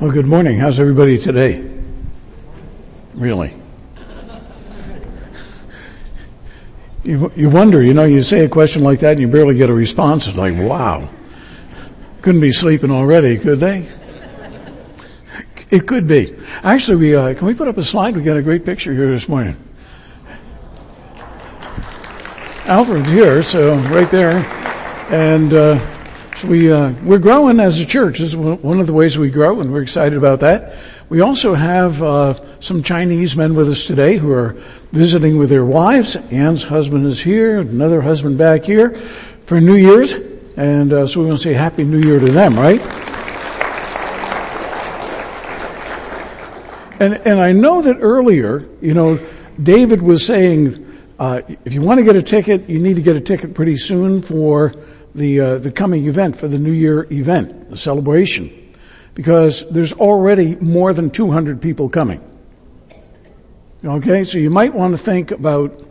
Well, good morning. How's everybody today? Really? You, you wonder, you know, you say a question like that and you barely get a response. It's like, wow. Couldn't be sleeping already, could they? It could be. Actually, we, uh, can we put up a slide? We got a great picture here this morning. Alfred's here, so right there. And, uh, so we, uh, we're growing as a church. This is one of the ways we grow and we're excited about that. We also have, uh, some Chinese men with us today who are visiting with their wives. Anne's husband is here, another husband back here for New Year's. And, uh, so we want to say Happy New Year to them, right? And, and I know that earlier, you know, David was saying, uh, if you want to get a ticket, you need to get a ticket pretty soon for the uh, the coming event for the New Year event, the celebration, because there's already more than 200 people coming. Okay, so you might want to think about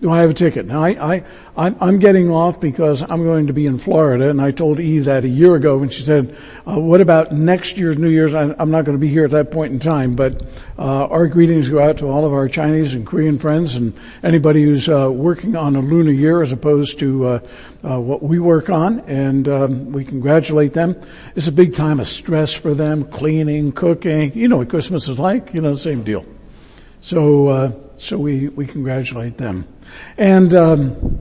do I have a ticket? Now I, I, I'm getting off because I'm going to be in Florida and I told Eve that a year ago and she said, uh, what about next year's New Year's? I, am not going to be here at that point in time, but, uh, our greetings go out to all of our Chinese and Korean friends and anybody who's, uh, working on a lunar year as opposed to, uh, uh, what we work on and, um, we congratulate them. It's a big time of stress for them, cleaning, cooking, you know what Christmas is like, you know, same deal. So, uh, so we, we congratulate them. And um,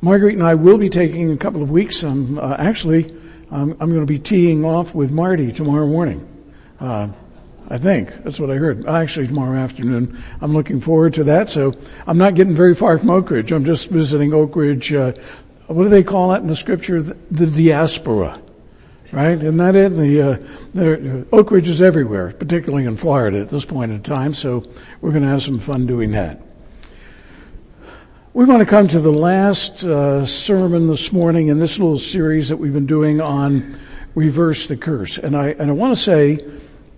Marguerite and I will be taking a couple of weeks. Um, uh, actually, um, I'm going to be teeing off with Marty tomorrow morning. Uh, I think that's what I heard. Actually, tomorrow afternoon. I'm looking forward to that. So I'm not getting very far from Oak Ridge. I'm just visiting Oak Ridge. Uh, what do they call it in the scripture? The, the diaspora, right? Isn't that it? The, uh, the Oak Ridge is everywhere, particularly in Florida at this point in time. So we're going to have some fun doing that. We want to come to the last uh, sermon this morning in this little series that we've been doing on reverse the curse. And I and I want to say,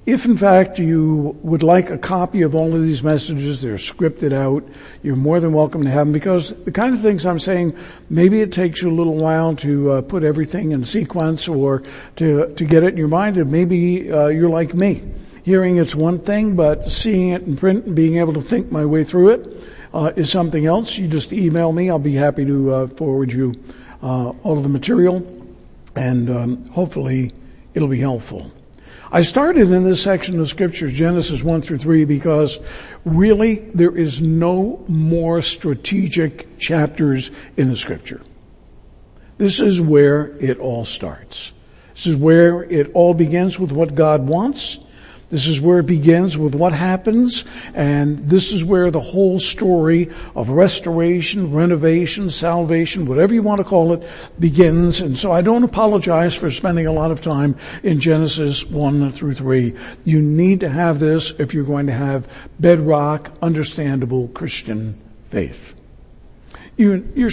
if in fact you would like a copy of all of these messages, they're scripted out. You're more than welcome to have them because the kind of things I'm saying, maybe it takes you a little while to uh, put everything in sequence or to to get it in your mind, and maybe uh, you're like me. Hearing it's one thing, but seeing it in print and being able to think my way through it uh, is something else, you just email me. I'll be happy to uh, forward you uh, all of the material, and um, hopefully it'll be helpful. I started in this section of scripture, Genesis 1 through 3, because really there is no more strategic chapters in the scripture. This is where it all starts. This is where it all begins with what God wants this is where it begins with what happens, and this is where the whole story of restoration, renovation, salvation, whatever you want to call it, begins. And so I don't apologize for spending a lot of time in Genesis 1 through 3. You need to have this if you're going to have bedrock, understandable Christian faith. You, you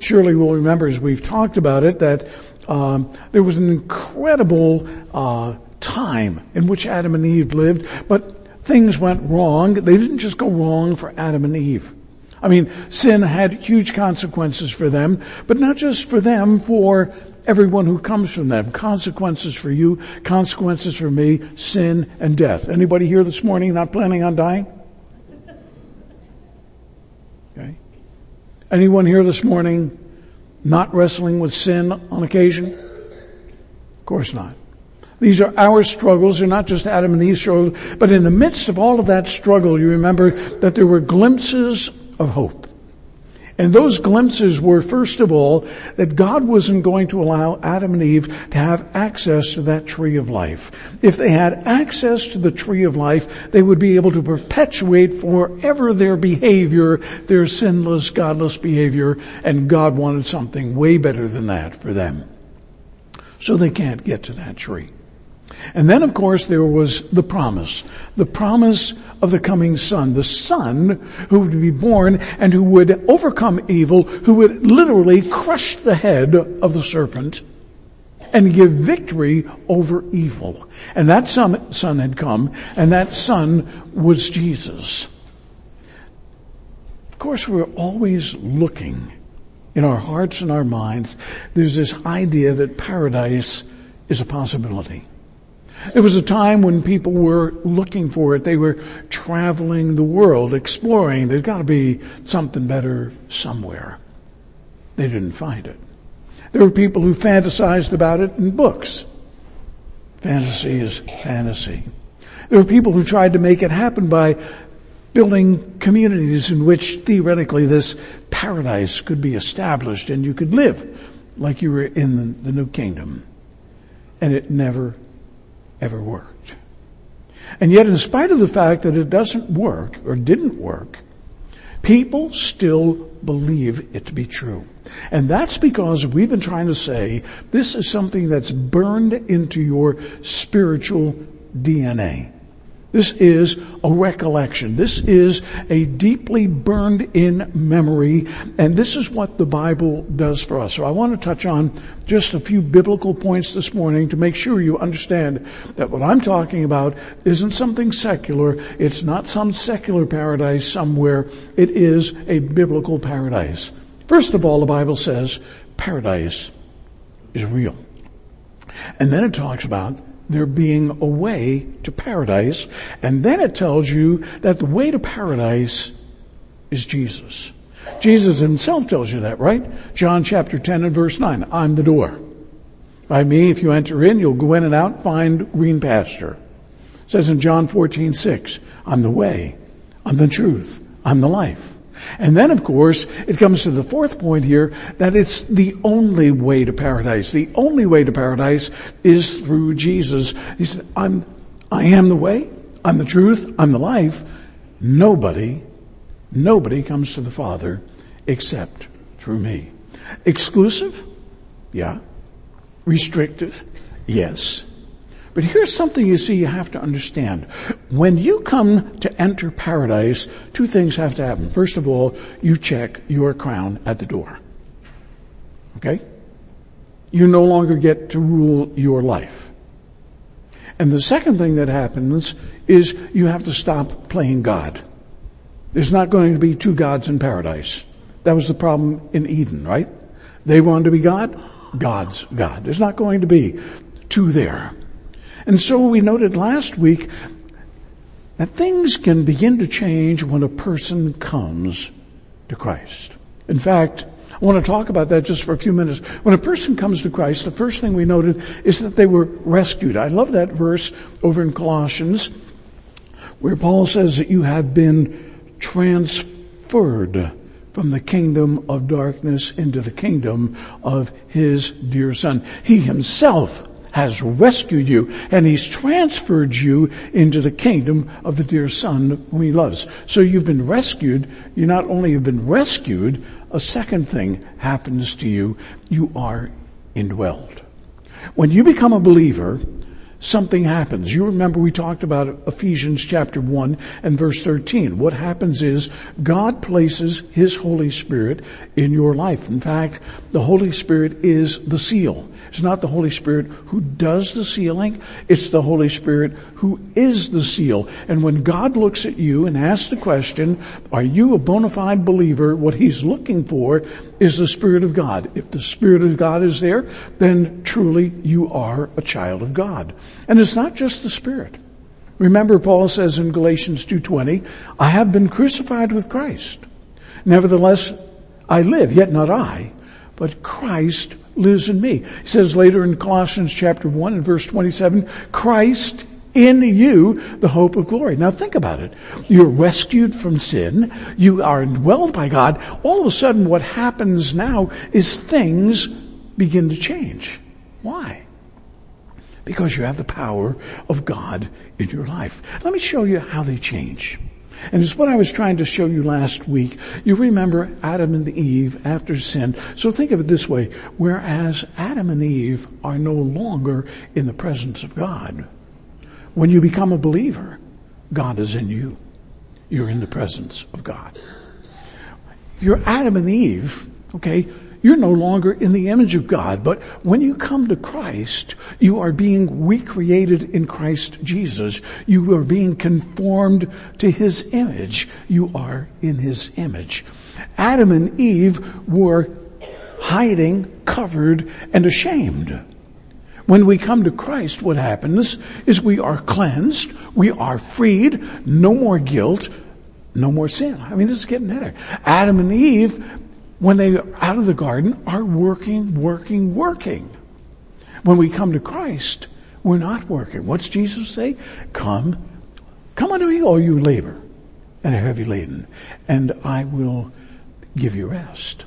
surely will remember as we've talked about it that um, there was an incredible uh, time in which Adam and Eve lived, but things went wrong. They didn't just go wrong for Adam and Eve. I mean, sin had huge consequences for them, but not just for them, for everyone who comes from them. Consequences for you, consequences for me, sin and death. Anybody here this morning not planning on dying? Okay. Anyone here this morning not wrestling with sin on occasion? Of course not. These are our struggles. They're not just Adam and Eve's struggles. But in the midst of all of that struggle, you remember that there were glimpses of hope. And those glimpses were, first of all, that God wasn't going to allow Adam and Eve to have access to that tree of life. If they had access to the tree of life, they would be able to perpetuate forever their behavior, their sinless, godless behavior, and God wanted something way better than that for them. So they can't get to that tree. And then of course there was the promise. The promise of the coming son. The son who would be born and who would overcome evil, who would literally crush the head of the serpent and give victory over evil. And that son, son had come and that son was Jesus. Of course we're always looking in our hearts and our minds. There's this idea that paradise is a possibility. It was a time when people were looking for it. They were traveling the world, exploring. There's got to be something better somewhere. They didn't find it. There were people who fantasized about it in books. Fantasy is fantasy. There were people who tried to make it happen by building communities in which theoretically this paradise could be established and you could live like you were in the, new kingdom. And it never ever worked. And yet in spite of the fact that it doesn't work or didn't work, people still believe it to be true. And that's because we've been trying to say this is something that's burned into your spiritual DNA. This is a recollection. This is a deeply burned in memory, and this is what the Bible does for us. So I want to touch on just a few biblical points this morning to make sure you understand that what I'm talking about isn't something secular. It's not some secular paradise somewhere. It is a biblical paradise. First of all, the Bible says paradise is real. And then it talks about there being a way to paradise. And then it tells you that the way to paradise is Jesus. Jesus himself tells you that, right? John chapter 10 and verse 9. I'm the door. By me, if you enter in, you'll go in and out, find green pasture. It says in John 14, 6, I'm the way, I'm the truth, I'm the life. And then of course, it comes to the fourth point here, that it's the only way to paradise. The only way to paradise is through Jesus. He said, I'm, I am the way, I'm the truth, I'm the life. Nobody, nobody comes to the Father except through me. Exclusive? Yeah. Restrictive? Yes. But here's something you see you have to understand. When you come to enter paradise, two things have to happen. First of all, you check your crown at the door. Okay? You no longer get to rule your life. And the second thing that happens is you have to stop playing God. There's not going to be two gods in paradise. That was the problem in Eden, right? They wanted to be God. God's God. There's not going to be two there. And so we noted last week that things can begin to change when a person comes to Christ. In fact, I want to talk about that just for a few minutes. When a person comes to Christ, the first thing we noted is that they were rescued. I love that verse over in Colossians where Paul says that you have been transferred from the kingdom of darkness into the kingdom of his dear son. He himself has rescued you and he's transferred you into the kingdom of the dear son whom he loves. So you've been rescued. You not only have been rescued, a second thing happens to you. You are indwelled. When you become a believer, something happens. You remember we talked about Ephesians chapter 1 and verse 13. What happens is God places His Holy Spirit in your life. In fact, the Holy Spirit is the seal. It's not the Holy Spirit who does the sealing. It's the Holy Spirit who is the seal. And when God looks at you and asks the question, are you a bona fide believer? What He's looking for is the Spirit of God. If the Spirit of God is there, then truly you are a child of God. And it's not just the Spirit. Remember Paul says in Galatians 2.20, I have been crucified with Christ. Nevertheless, I live, yet not I, but Christ lives in me. He says later in Colossians chapter 1 and verse 27, Christ in you the hope of glory. Now think about it. You're rescued from sin. You are indwelled by God. All of a sudden what happens now is things begin to change. Why? Because you have the power of God in your life. Let me show you how they change. And it's what I was trying to show you last week. You remember Adam and Eve after sin. So think of it this way. Whereas Adam and Eve are no longer in the presence of God. When you become a believer, God is in you. You're in the presence of God. If you're Adam and Eve, okay, you're no longer in the image of God, but when you come to Christ, you are being recreated in Christ Jesus. You are being conformed to His image. You are in His image. Adam and Eve were hiding, covered, and ashamed. When we come to Christ, what happens is we are cleansed, we are freed, no more guilt, no more sin. I mean, this is getting better. Adam and Eve, when they are out of the garden, are working, working, working. When we come to Christ, we're not working. What's Jesus say? Come, come unto me, all you labor and are heavy laden, and I will give you rest.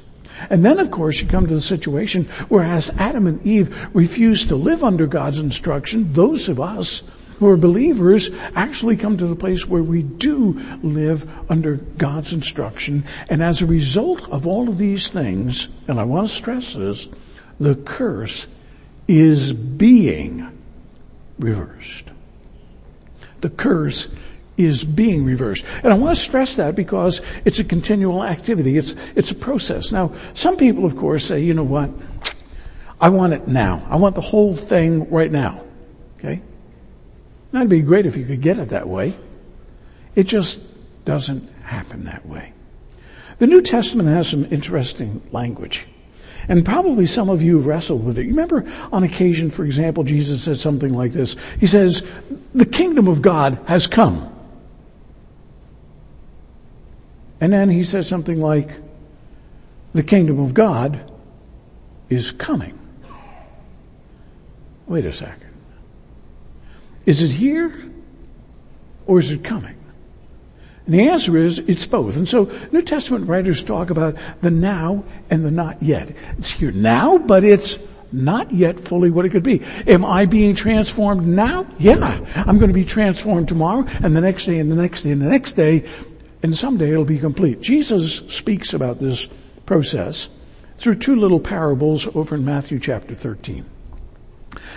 And then of course you come to the situation where as Adam and Eve refused to live under God's instruction, those of us who are believers actually come to the place where we do live under God's instruction. And as a result of all of these things, and I want to stress this, the curse is being reversed. The curse is being reversed. And I want to stress that because it's a continual activity. It's, it's a process. Now, some people, of course, say, you know what? I want it now. I want the whole thing right now. Okay? That'd be great if you could get it that way. It just doesn't happen that way. The New Testament has some interesting language. And probably some of you have wrestled with it. You remember on occasion, for example, Jesus says something like this. He says, the kingdom of God has come. And then he says something like, the kingdom of God is coming. Wait a second. Is it here or is it coming? And the answer is it's both. And so New Testament writers talk about the now and the not yet. It's here now, but it's not yet fully what it could be. Am I being transformed now? Yeah. I'm going to be transformed tomorrow and the next day and the next day and the next day and someday it'll be complete. Jesus speaks about this process through two little parables over in Matthew chapter 13.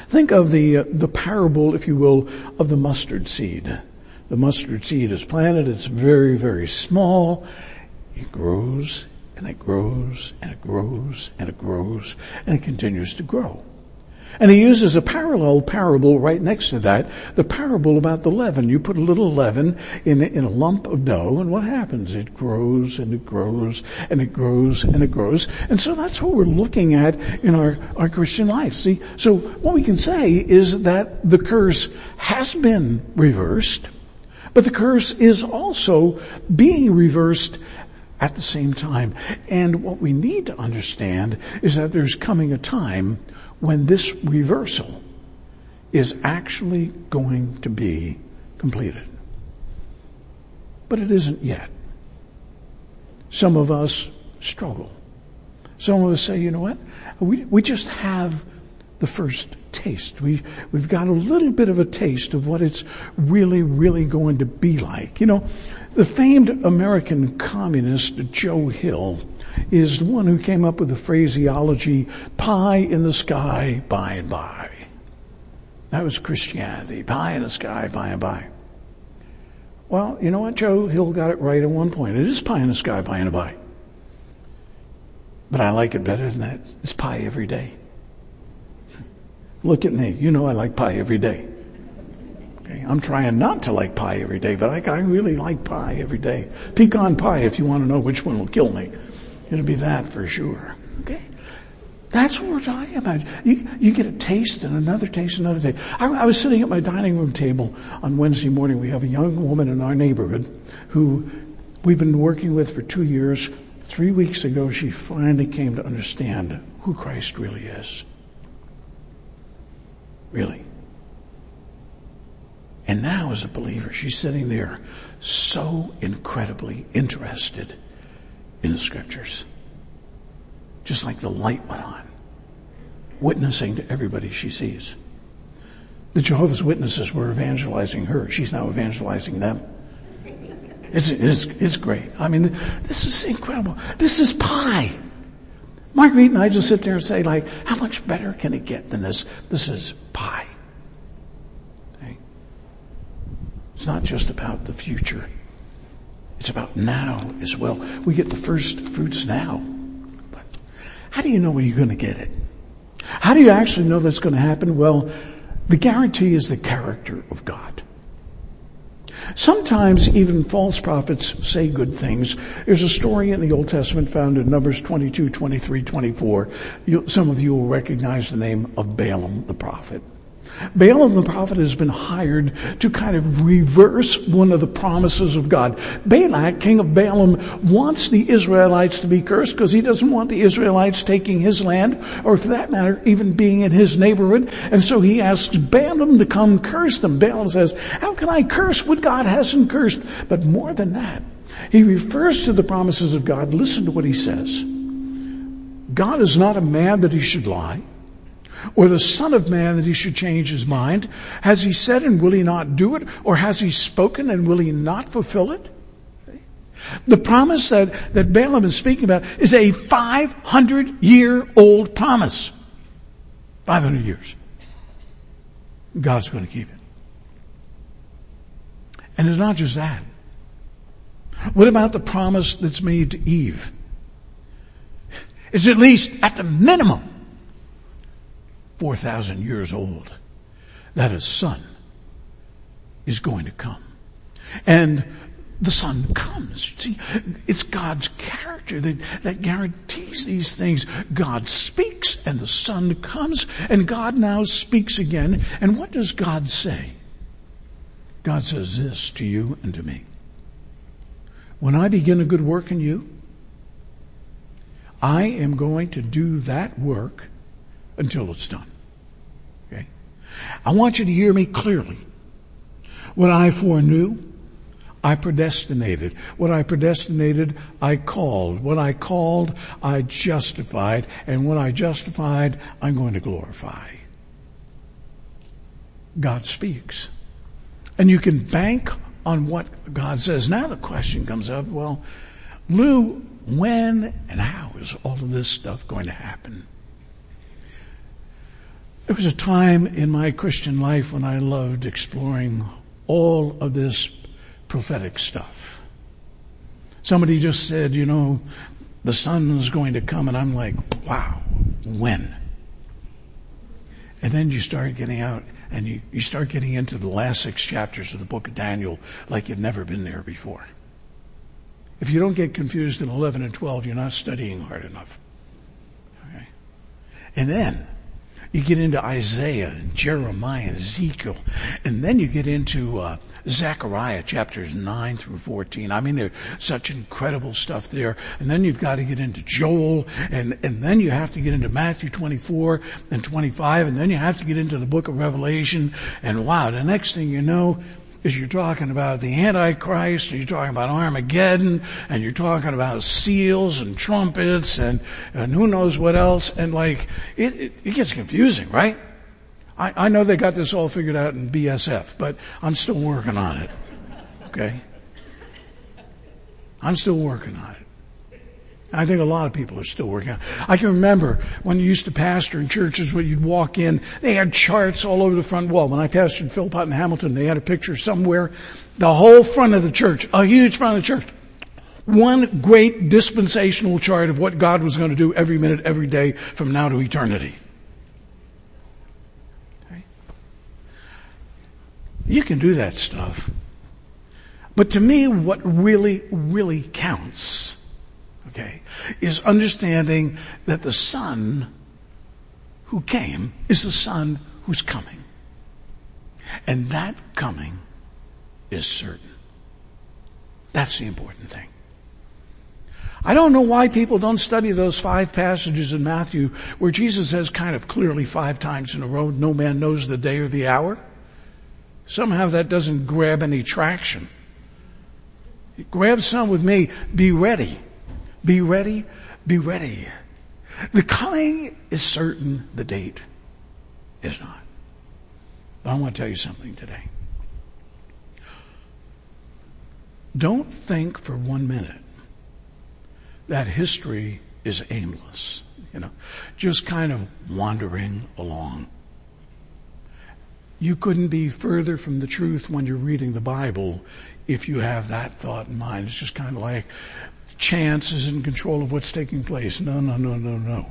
Think of the, uh, the parable, if you will, of the mustard seed. The mustard seed is planted, it's very, very small. It grows and it grows and it grows and it grows and it continues to grow. And he uses a parallel parable right next to that, the parable about the leaven. You put a little leaven in, in a lump of dough and what happens? It grows and it grows and it grows and it grows. And so that's what we're looking at in our, our Christian life. See, so what we can say is that the curse has been reversed, but the curse is also being reversed at the same time. And what we need to understand is that there's coming a time when this reversal is actually going to be completed. But it isn't yet. Some of us struggle. Some of us say, you know what? We, we just have the first taste. We, we've got a little bit of a taste of what it's really, really going to be like. You know, the famed American communist Joe Hill is the one who came up with the phraseology, pie in the sky by and by. That was Christianity, pie in the sky by and by. Well, you know what? Joe Hill got it right at one point. It is pie in the sky by and by. But I like it better than that. It's pie every day. Look at me. You know I like pie every day. Okay, I'm trying not to like pie every day, but I, I really like pie every day. Pecan pie if you want to know which one will kill me. It'll be that for sure. Okay? That's what we're talking about. You, you get a taste and another taste, and another taste. I, I, was sitting at my dining room table on Wednesday morning. We have a young woman in our neighborhood who we've been working with for two years. Three weeks ago, she finally came to understand who Christ really is. Really. And now as a believer, she's sitting there so incredibly interested in the scriptures. Just like the light went on, witnessing to everybody she sees. The Jehovah's Witnesses were evangelizing her. She's now evangelizing them. It's, it's, it's great. I mean, this is incredible. This is pie. Marguerite and I just sit there and say like, how much better can it get than this? This is pie. It's not just about the future. It's about now as well. We get the first fruits now. But how do you know when you're going to get it? How do you actually know that's going to happen? Well, the guarantee is the character of God. Sometimes even false prophets say good things. There's a story in the Old Testament found in Numbers 22, 23, 24. You, some of you will recognize the name of Balaam the prophet. Balaam the prophet has been hired to kind of reverse one of the promises of God. Balak, king of Balaam, wants the Israelites to be cursed because he doesn't want the Israelites taking his land, or for that matter, even being in his neighborhood. And so he asks Balaam to come curse them. Balaam says, how can I curse what God hasn't cursed? But more than that, he refers to the promises of God. Listen to what he says. God is not a man that he should lie or the son of man that he should change his mind? Has he said and will he not do it? Or has he spoken and will he not fulfill it? The promise that, that Balaam is speaking about is a 500 year old promise. 500 years. God's going to keep it. And it's not just that. What about the promise that's made to Eve? It's at least at the minimum 4,000 years old, that a son is going to come. And the son comes. See, it's God's character that, that guarantees these things. God speaks and the son comes and God now speaks again. And what does God say? God says this to you and to me. When I begin a good work in you, I am going to do that work until it's done. I want you to hear me clearly. What I foreknew, I predestinated. What I predestinated, I called. What I called, I justified. And what I justified, I'm going to glorify. God speaks. And you can bank on what God says. Now the question comes up, well, Lew, when and how is all of this stuff going to happen? There was a time in my Christian life when I loved exploring all of this prophetic stuff. Somebody just said, you know, the sun's going to come and I'm like, wow, when? And then you start getting out and you, you start getting into the last six chapters of the book of Daniel like you've never been there before. If you don't get confused in 11 and 12, you're not studying hard enough. Okay? And then, you get into Isaiah and Jeremiah and Ezekiel, and then you get into uh, Zechariah chapters 9 through 14. I mean, there's such incredible stuff there. And then you've got to get into Joel, and, and then you have to get into Matthew 24 and 25, and then you have to get into the book of Revelation. And wow, the next thing you know, is you're talking about the Antichrist, and you're talking about Armageddon, and you're talking about seals and trumpets and, and who knows what else, and like, it, it, it gets confusing, right? I, I know they got this all figured out in BSF, but I'm still working on it. Okay? I'm still working on it. I think a lot of people are still working on. I can remember when you used to pastor in churches where you'd walk in, they had charts all over the front wall. When I pastored in Philpott and Hamilton, they had a picture somewhere. The whole front of the church, a huge front of the church. One great dispensational chart of what God was going to do every minute, every day from now to eternity. You can do that stuff. But to me, what really, really counts okay, is understanding that the Son who came is the Son who's coming. And that coming is certain. That's the important thing. I don't know why people don't study those five passages in Matthew where Jesus says kind of clearly five times in a row, no man knows the day or the hour. Somehow that doesn't grab any traction. Grab some with me. Be ready. Be ready, be ready. The coming is certain, the date is not. But I want to tell you something today. Don't think for one minute that history is aimless, you know, just kind of wandering along. You couldn't be further from the truth when you're reading the Bible if you have that thought in mind. It's just kind of like chance is in control of what's taking place. No, no, no, no, no.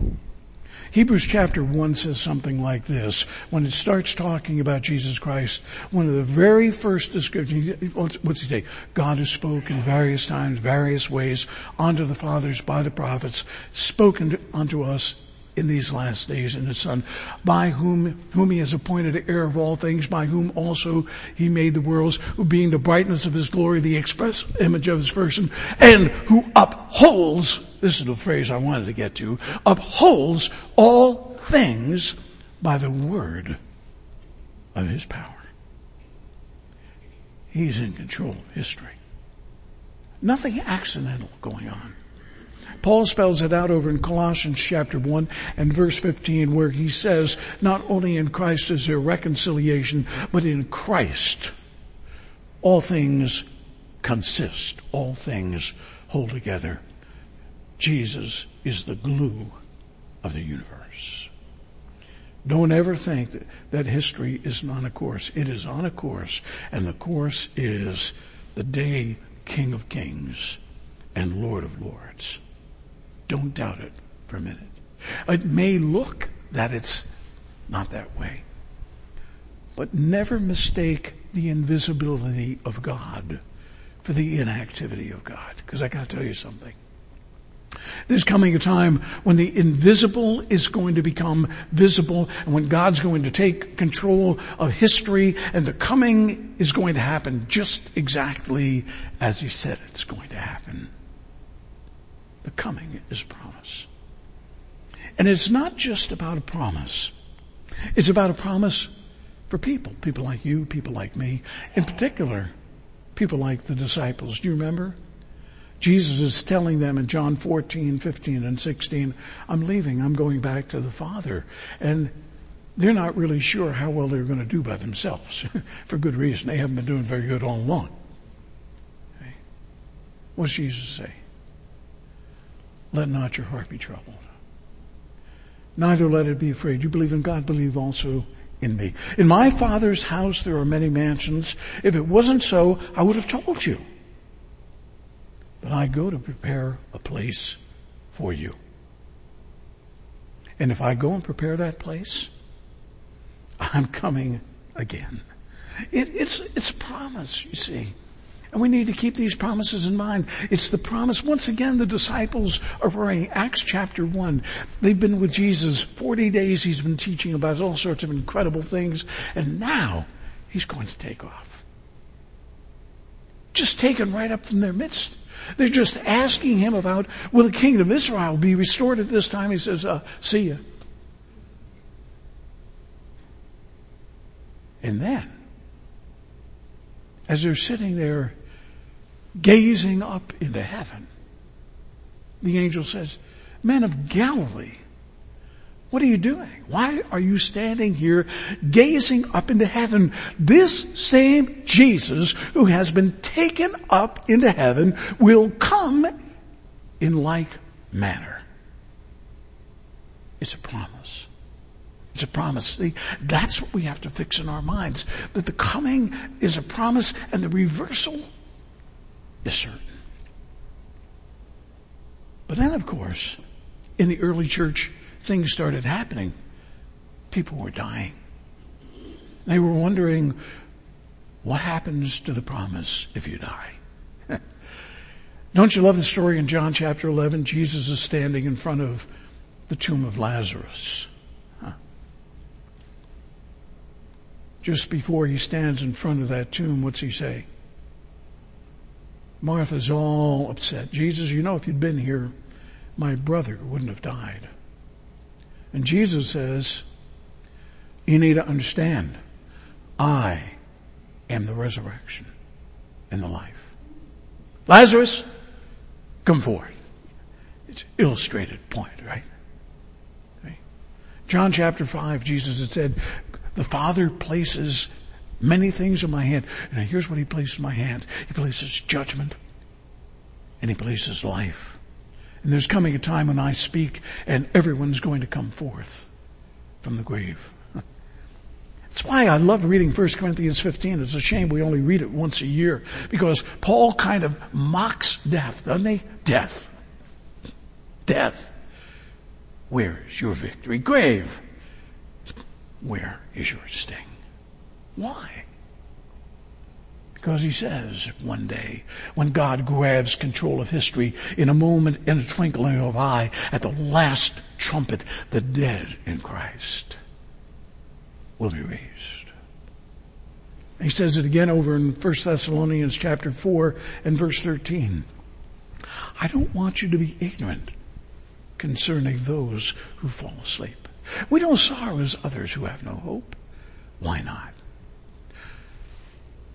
Hebrews chapter 1 says something like this. When it starts talking about Jesus Christ, one of the very first descriptions, what's he say? God has spoken various times, various ways, unto the fathers by the prophets, spoken unto us in these last days in his son, by whom, whom he has appointed heir of all things, by whom also he made the worlds, who being the brightness of his glory, the express image of his person, and who upholds, this is the phrase I wanted to get to, upholds all things by the word of his power. He's in control of history. Nothing accidental going on. Paul spells it out over in Colossians chapter 1 and verse 15 where he says, not only in Christ is there reconciliation, but in Christ all things consist, all things hold together. Jesus is the glue of the universe. Don't ever think that, that history is not a course. It is on a course, and the course is the day King of Kings and Lord of Lords. Don't doubt it for a minute. It may look that it's not that way. But never mistake the invisibility of God for the inactivity of God. Because I gotta tell you something. There's coming a time when the invisible is going to become visible and when God's going to take control of history and the coming is going to happen just exactly as He said it's going to happen. The coming is a promise. And it's not just about a promise. It's about a promise for people, people like you, people like me, in particular, people like the disciples. Do you remember? Jesus is telling them in John 14, 15, and 16, I'm leaving, I'm going back to the Father. And they're not really sure how well they're going to do by themselves. For good reason. They haven't been doing very good all along. Okay. What's Jesus say? Let not your heart be troubled. Neither let it be afraid. You believe in God, believe also in me. In my Father's house there are many mansions. If it wasn't so, I would have told you. But I go to prepare a place for you. And if I go and prepare that place, I'm coming again. It, it's, it's a promise, you see. And we need to keep these promises in mind. It's the promise. Once again, the disciples are praying. Acts chapter 1. They've been with Jesus 40 days. He's been teaching about all sorts of incredible things. And now he's going to take off. Just taken right up from their midst. They're just asking him about, will the kingdom of Israel be restored at this time? He says, uh, see ya. And then, as they're sitting there gazing up into heaven. The angel says, Men of Galilee, what are you doing? Why are you standing here gazing up into heaven? This same Jesus who has been taken up into heaven will come in like manner. It's a promise. It's a promise. See, that's what we have to fix in our minds. That the coming is a promise and the reversal is certain. But then, of course, in the early church, things started happening. People were dying. They were wondering, what happens to the promise if you die? Don't you love the story in John chapter 11? Jesus is standing in front of the tomb of Lazarus. Just before he stands in front of that tomb, what's he say? Martha's all upset. Jesus, you know, if you'd been here, my brother wouldn't have died. And Jesus says, you need to understand, I am the resurrection and the life. Lazarus, come forth. It's illustrated point, right? John chapter 5, Jesus had said, the Father places many things in my hand. And here's what he places in my hand. He places judgment and he places life. And there's coming a time when I speak and everyone's going to come forth from the grave. That's why I love reading 1 Corinthians 15. It's a shame we only read it once a year because Paul kind of mocks death, doesn't he? Death. Death. where is your victory? Grave, where is your sting? Why? Because he says one day, when God grabs control of history in a moment, in a twinkling of an eye, at the last trumpet, the dead in Christ will be raised. He says it again over in 1 Thessalonians chapter 4 and verse 13. I don't want you to be ignorant concerning those who fall asleep. We don't sorrow as others who have no hope. Why not?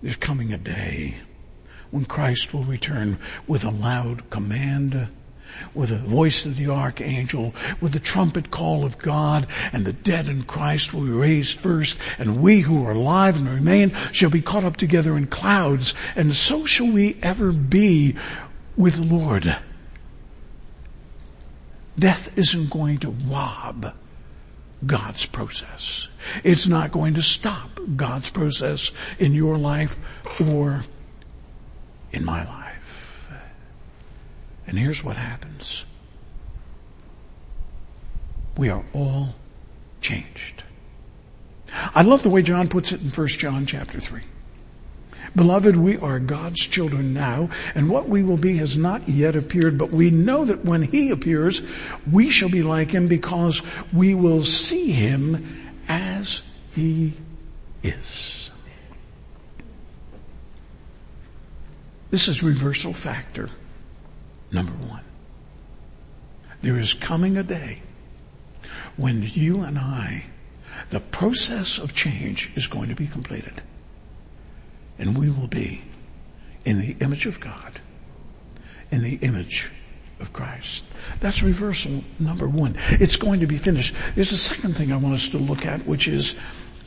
There's coming a day when Christ will return with a loud command, with the voice of the archangel, with the trumpet call of God, and the dead in Christ will be raised first, and we who are alive and remain shall be caught up together in clouds, and so shall we ever be with the Lord. Death isn't going to rob God's process. It's not going to stop God's process in your life or in my life. And here's what happens. We are all changed. I love the way John puts it in 1 John chapter 3. Beloved, we are God's children now, and what we will be has not yet appeared, but we know that when He appears, we shall be like Him because we will see Him as He is. This is reversal factor number one. There is coming a day when you and I, the process of change is going to be completed and we will be in the image of God, in the image of Christ. That's reversal number one. It's going to be finished. There's a second thing I want us to look at, which is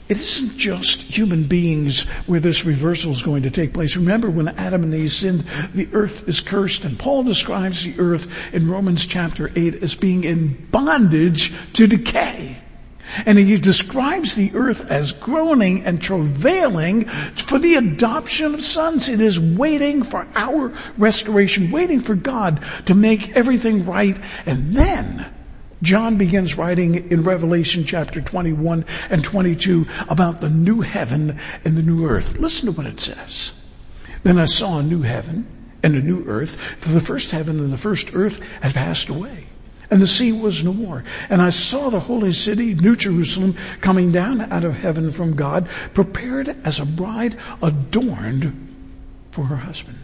it isn't just human beings where this reversal is going to take place. Remember when Adam and Eve sinned, the earth is cursed and Paul describes the earth in Romans chapter 8 as being in bondage to decay. And he describes the earth as groaning and travailing for the adoption of sons. It is waiting for our restoration, waiting for God to make everything right. And then John begins writing in Revelation chapter 21 and 22 about the new heaven and the new earth. Listen to what it says. Then I saw a new heaven and a new earth, for the first heaven and the first earth had passed away and the sea was no more. And I saw the holy city, New Jerusalem, coming down out of heaven from God, prepared as a bride adorned for her husband.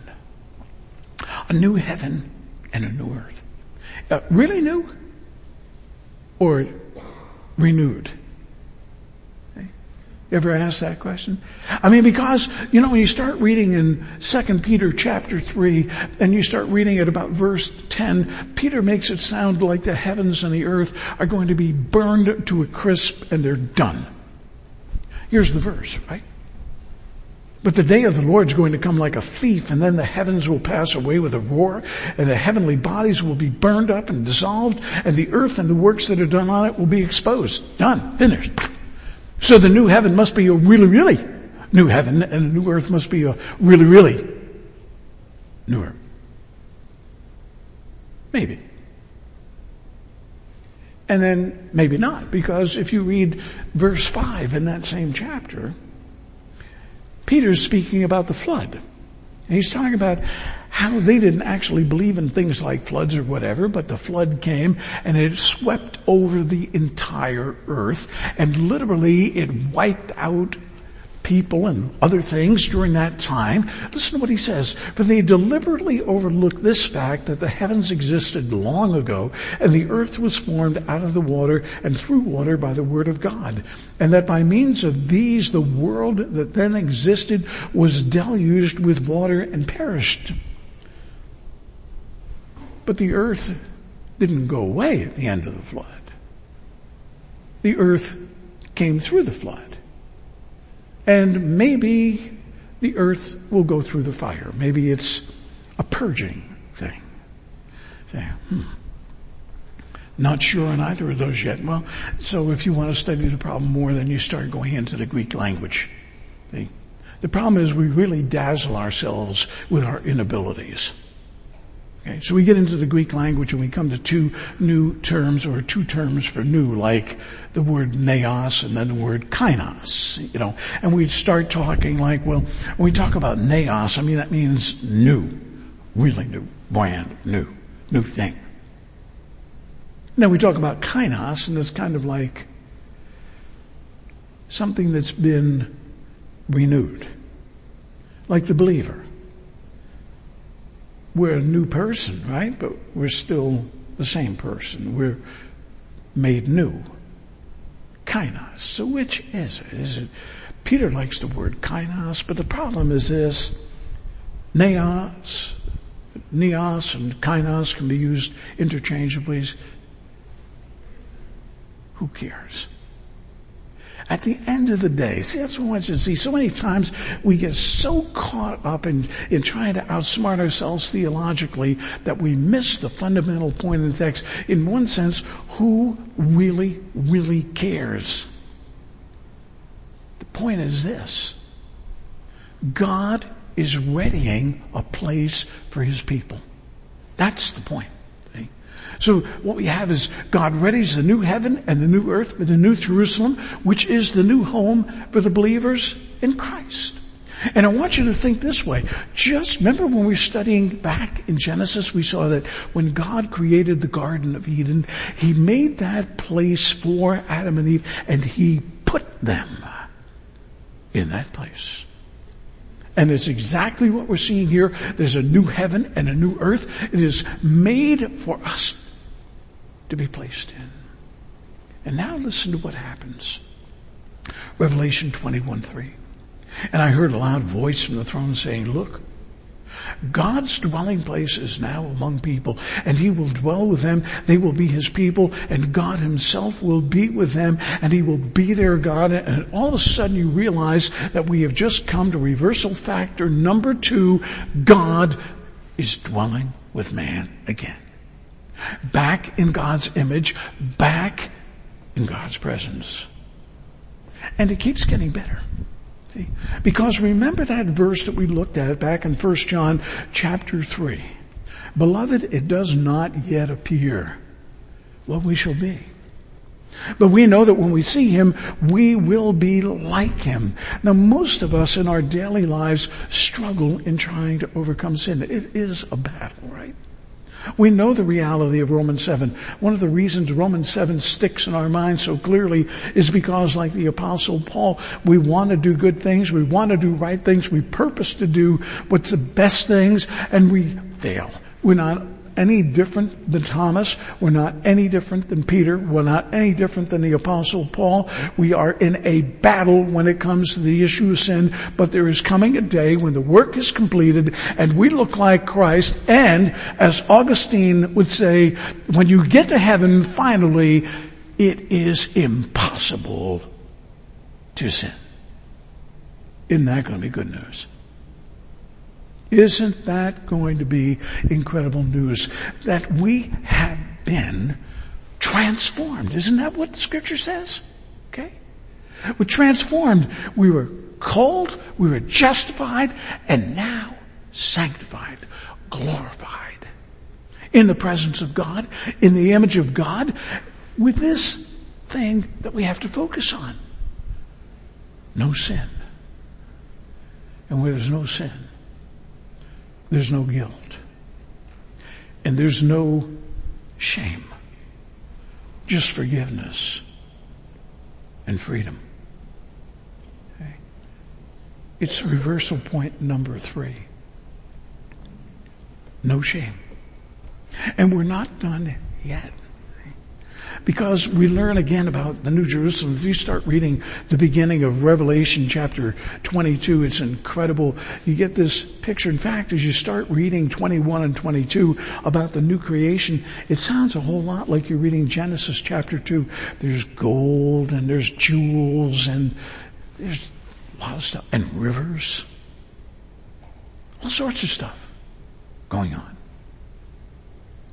A new heaven and a new earth. Uh, really new? Or renewed? Ever asked that question? I mean, because, you know, when you start reading in 2 Peter chapter 3 and you start reading it about verse 10, Peter makes it sound like the heavens and the earth are going to be burned to a crisp and they're done. Here's the verse, right? But the day of the Lord is going to come like a thief and then the heavens will pass away with a roar and the heavenly bodies will be burned up and dissolved and the earth and the works that are done on it will be exposed. Done. Finished. So the new heaven must be a really, really new heaven and the new earth must be a really, really new earth. Maybe. And then maybe not, because if you read verse 5 in that same chapter, Peter's speaking about the flood. And he's talking about how they didn't actually believe in things like floods or whatever, but the flood came and it swept over the entire earth and literally it wiped out people and other things during that time. Listen to what he says. For they deliberately overlooked this fact that the heavens existed long ago and the earth was formed out of the water and through water by the word of God. And that by means of these the world that then existed was deluged with water and perished. But the earth didn't go away at the end of the flood. The earth came through the flood. And maybe the earth will go through the fire. Maybe it's a purging thing. Say, hmm. Not sure on either of those yet. Well, so if you want to study the problem more, then you start going into the Greek language. See? The problem is we really dazzle ourselves with our inabilities. Okay, so we get into the Greek language and we come to two new terms or two terms for new, like the word neos and then the word kainos, you know, and we start talking like, well, when we talk about neos, I mean, that means new, really new, brand new, new thing. Now we talk about kainos and it's kind of like something that's been renewed. Like the believer. We're a new person, right? But we're still the same person. We're made new. Kainos. So which is it? Is it, Peter likes the word kainos, but the problem is this, neos, neos and kainos can be used interchangeably. Who cares? At the end of the day, see, that's what I want you to see. So many times we get so caught up in, in trying to outsmart ourselves theologically that we miss the fundamental point in the text. In one sense, who really, really cares? The point is this. God is readying a place for His people. That's the point. So what we have is God readies the new heaven and the new earth for the new Jerusalem, which is the new home for the believers in Christ. And I want you to think this way. Just remember when we were studying back in Genesis, we saw that when God created the Garden of Eden, He made that place for Adam and Eve and He put them in that place. And it's exactly what we're seeing here. There's a new heaven and a new earth. It is made for us to be placed in. And now listen to what happens. Revelation 21 3. And I heard a loud voice from the throne saying, look, God's dwelling place is now among people and he will dwell with them. They will be his people and God himself will be with them and he will be their God. And all of a sudden you realize that we have just come to reversal factor number two. God is dwelling with man again back in God's image, back in God's presence. And it keeps getting better. See? Because remember that verse that we looked at back in 1 John chapter 3. Beloved, it does not yet appear what we shall be. But we know that when we see Him, we will be like Him. Now most of us in our daily lives struggle in trying to overcome sin. It is a battle, right? We know the reality of Romans 7. One of the reasons Romans 7 sticks in our minds so clearly is because like the apostle Paul, we want to do good things, we want to do right things, we purpose to do what's the best things, and we fail. We're not any different than Thomas. We're not any different than Peter. We're not any different than the apostle Paul. We are in a battle when it comes to the issue of sin, but there is coming a day when the work is completed and we look like Christ and as Augustine would say, when you get to heaven finally, it is impossible to sin. Isn't that going to be good news? Isn't that going to be incredible news? That we have been transformed. Isn't that what the scripture says? Okay? We're transformed. We were called, we were justified, and now sanctified, glorified. In the presence of God, in the image of God, with this thing that we have to focus on. No sin. And where there's no sin, there's no guilt. And there's no shame. Just forgiveness and freedom. Okay. It's reversal point number three. No shame. And we're not done yet. Because we learn again about the New Jerusalem. If you start reading the beginning of Revelation chapter 22, it's incredible. You get this picture. In fact, as you start reading 21 and 22 about the new creation, it sounds a whole lot like you're reading Genesis chapter 2. There's gold and there's jewels and there's a lot of stuff and rivers. All sorts of stuff going on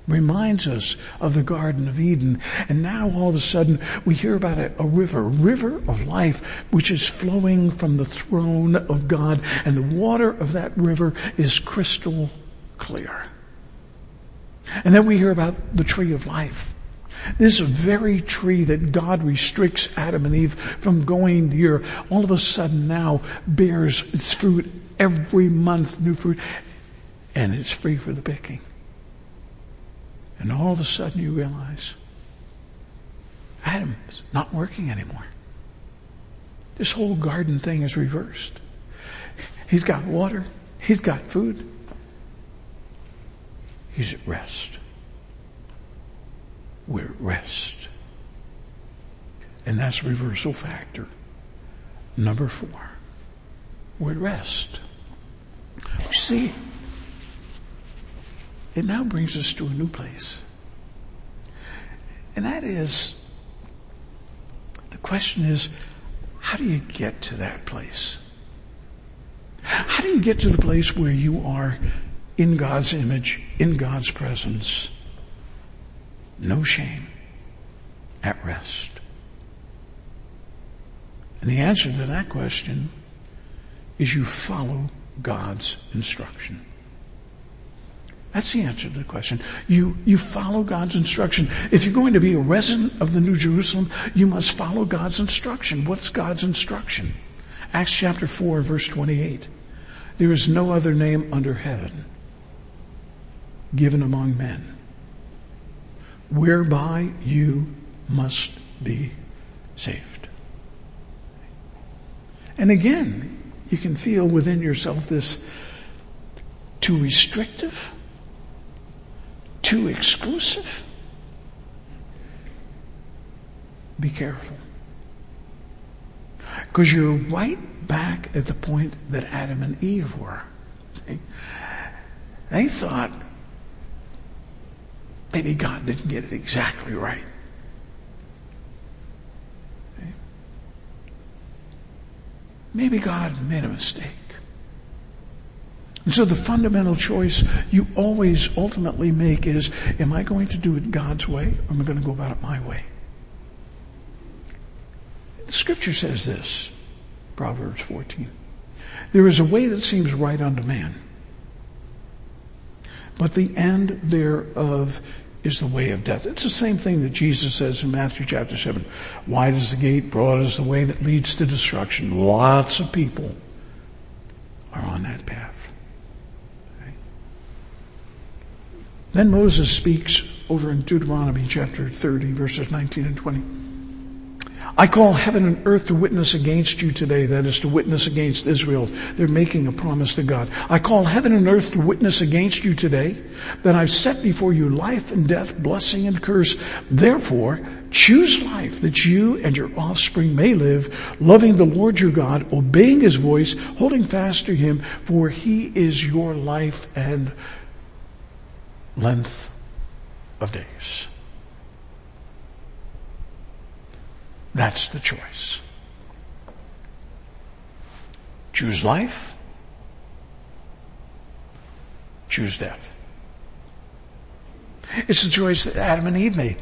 reminds us of the Garden of Eden. And now all of a sudden we hear about a, a, river, river of life, which is flowing from the throne of God. And the water of that river is crystal clear. And then we hear about the tree of life. This very tree that God restricts Adam and Eve from going near, all of a sudden now bears its fruit every month, new fruit, and it's free for the picking. And all of a sudden you realize Adam is not working anymore. This whole garden thing is reversed. He's got water. He's got food. He's at rest. We're at rest. And that's reversal factor. Number four. We're at rest. See, it now brings us to a new place. And that is, the question is, how do you get to that place? How do you get to the place where you are in God's image, in God's presence, no shame, at rest? And the answer to that question is you follow God's instruction. That's the answer to the question. You, you follow God's instruction. If you're going to be a resident of the New Jerusalem, you must follow God's instruction. What's God's instruction? Acts chapter 4 verse 28. There is no other name under heaven given among men whereby you must be saved. And again, you can feel within yourself this too restrictive, too exclusive. Be careful. Because you're right back at the point that Adam and Eve were. They thought maybe God didn't get it exactly right. Maybe God made a mistake. And so the fundamental choice you always ultimately make is, am I going to do it God's way or am I going to go about it my way? The scripture says this, Proverbs 14. There is a way that seems right unto man, but the end thereof is the way of death. It's the same thing that Jesus says in Matthew chapter 7. Wide is the gate, broad is the way that leads to destruction. Lots of people are on that path. Then Moses speaks over in Deuteronomy chapter 30 verses 19 and 20. I call heaven and earth to witness against you today, that is to witness against Israel. They're making a promise to God. I call heaven and earth to witness against you today, that I've set before you life and death, blessing and curse. Therefore, choose life that you and your offspring may live, loving the Lord your God, obeying his voice, holding fast to him, for he is your life and length of days. That's the choice. Choose life. Choose death. It's the choice that Adam and Eve made.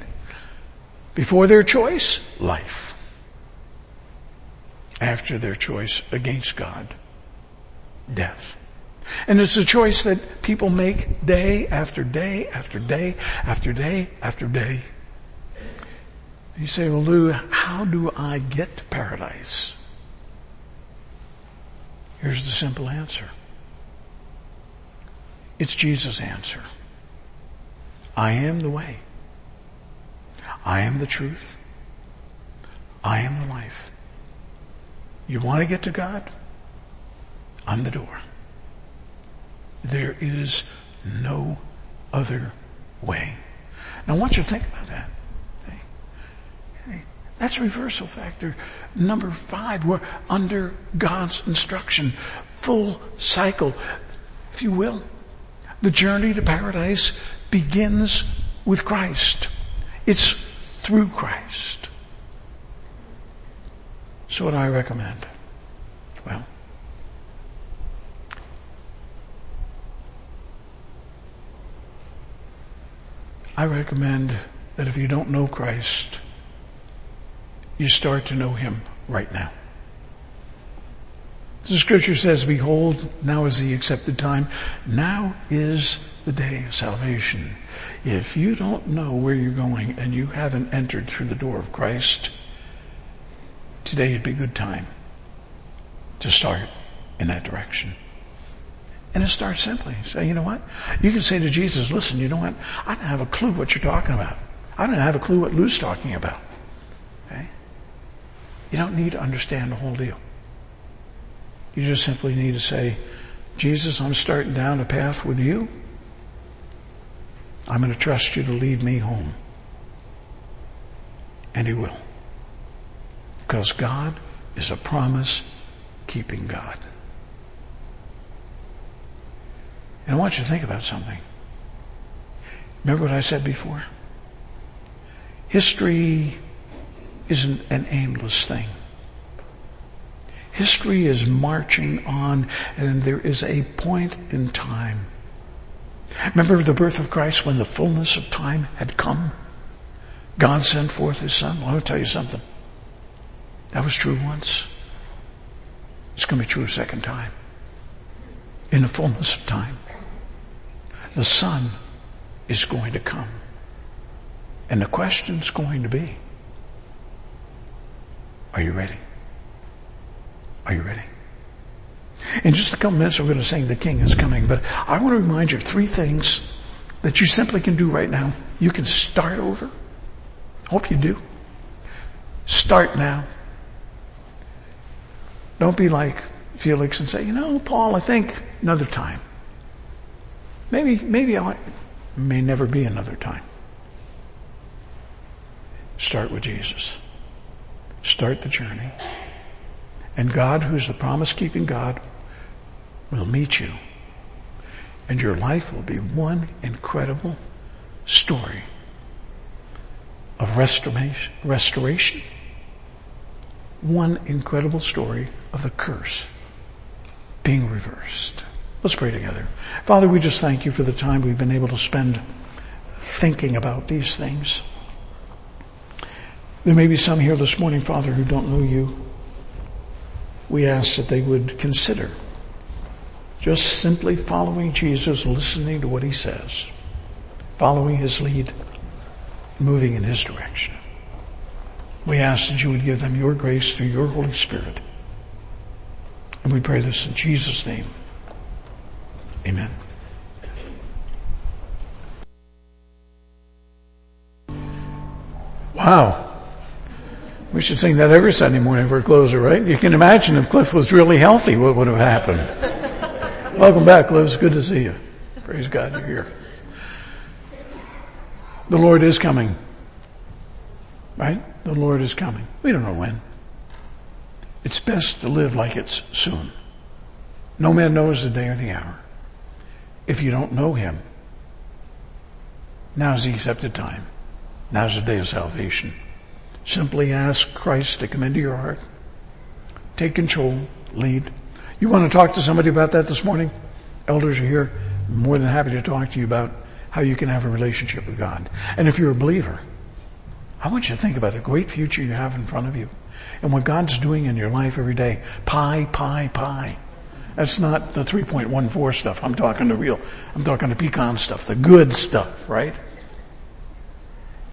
Before their choice, life. After their choice against God, death. And it's a choice that people make day after day after day after day after day. You say, well, Lew, how do I get to paradise? Here's the simple answer. It's Jesus' answer. I am the way. I am the truth. I am the life. You want to get to God? I'm the door. There is no other way. Now I want you to think about that. That's reversal factor number five. We're under God's instruction. Full cycle, if you will. The journey to paradise begins with Christ. It's through Christ. So what do I recommend? Well, I recommend that if you don't know Christ, you start to know Him right now. The scripture says, behold, now is the accepted time. Now is the day of salvation. If you don't know where you're going and you haven't entered through the door of Christ, today would be a good time to start in that direction. And it starts simply. Say, you know what? You can say to Jesus, listen, you know what? I don't have a clue what you're talking about. I don't have a clue what Lew's talking about. Okay? You don't need to understand the whole deal. You just simply need to say, Jesus, I'm starting down a path with you. I'm going to trust you to lead me home. And he will. Because God is a promise keeping God. And I want you to think about something. Remember what I said before? History isn't an aimless thing. History is marching on and there is a point in time. Remember the birth of Christ when the fullness of time had come? God sent forth His Son. Well, I'll tell you something. That was true once. It's going to be true a second time. In the fullness of time. The Son is going to come. And the question's going to be, are you ready? Are you ready? In just a couple minutes, we're going to sing The King is Coming, but I want to remind you of three things that you simply can do right now. You can start over. Hope you do. Start now. Don't be like Felix and say, you know, Paul, I think another time. Maybe, maybe I may never be another time. Start with Jesus. Start the journey. And God, who's the promise keeping God, will meet you. And your life will be one incredible story of restoration, restoration. One incredible story of the curse being reversed. Let's pray together. Father, we just thank you for the time we've been able to spend thinking about these things. There may be some here this morning, Father, who don't know you. We ask that they would consider just simply following Jesus, listening to what he says, following his lead, moving in his direction. We ask that you would give them your grace through your Holy Spirit. And we pray this in Jesus' name. Amen. Wow. We should sing that every Sunday morning for a closer, right? You can imagine if Cliff was really healthy, what would have happened. Welcome back, Cliff. It's good to see you. Praise God you're here. The Lord is coming. Right? The Lord is coming. We don't know when. It's best to live like it's soon. No man knows the day or the hour. If you don't know Him, now's the accepted time. Now's the day of salvation. Simply ask Christ to come into your heart. Take control, lead. You want to talk to somebody about that this morning? Elders are here. More than happy to talk to you about how you can have a relationship with God. And if you're a believer, I want you to think about the great future you have in front of you and what God's doing in your life every day. Pie, pie, pie. That's not the 3.14 stuff. I'm talking the real, I'm talking the pecan stuff, the good stuff, right?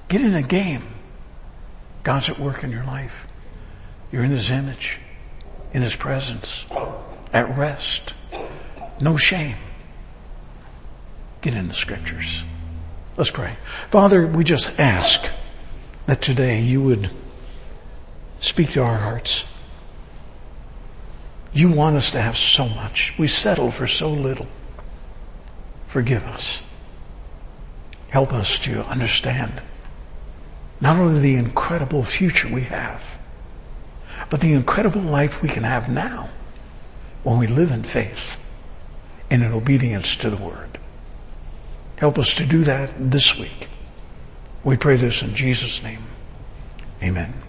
Get in a game. God's at work in your life. You're in His image, in His presence, at rest. No shame. Get in the scriptures. Let's pray. Father, we just ask that today you would speak to our hearts. You want us to have so much. We settle for so little. Forgive us. Help us to understand not only the incredible future we have, but the incredible life we can have now when we live in faith and in obedience to the word. Help us to do that this week. We pray this in Jesus' name. Amen.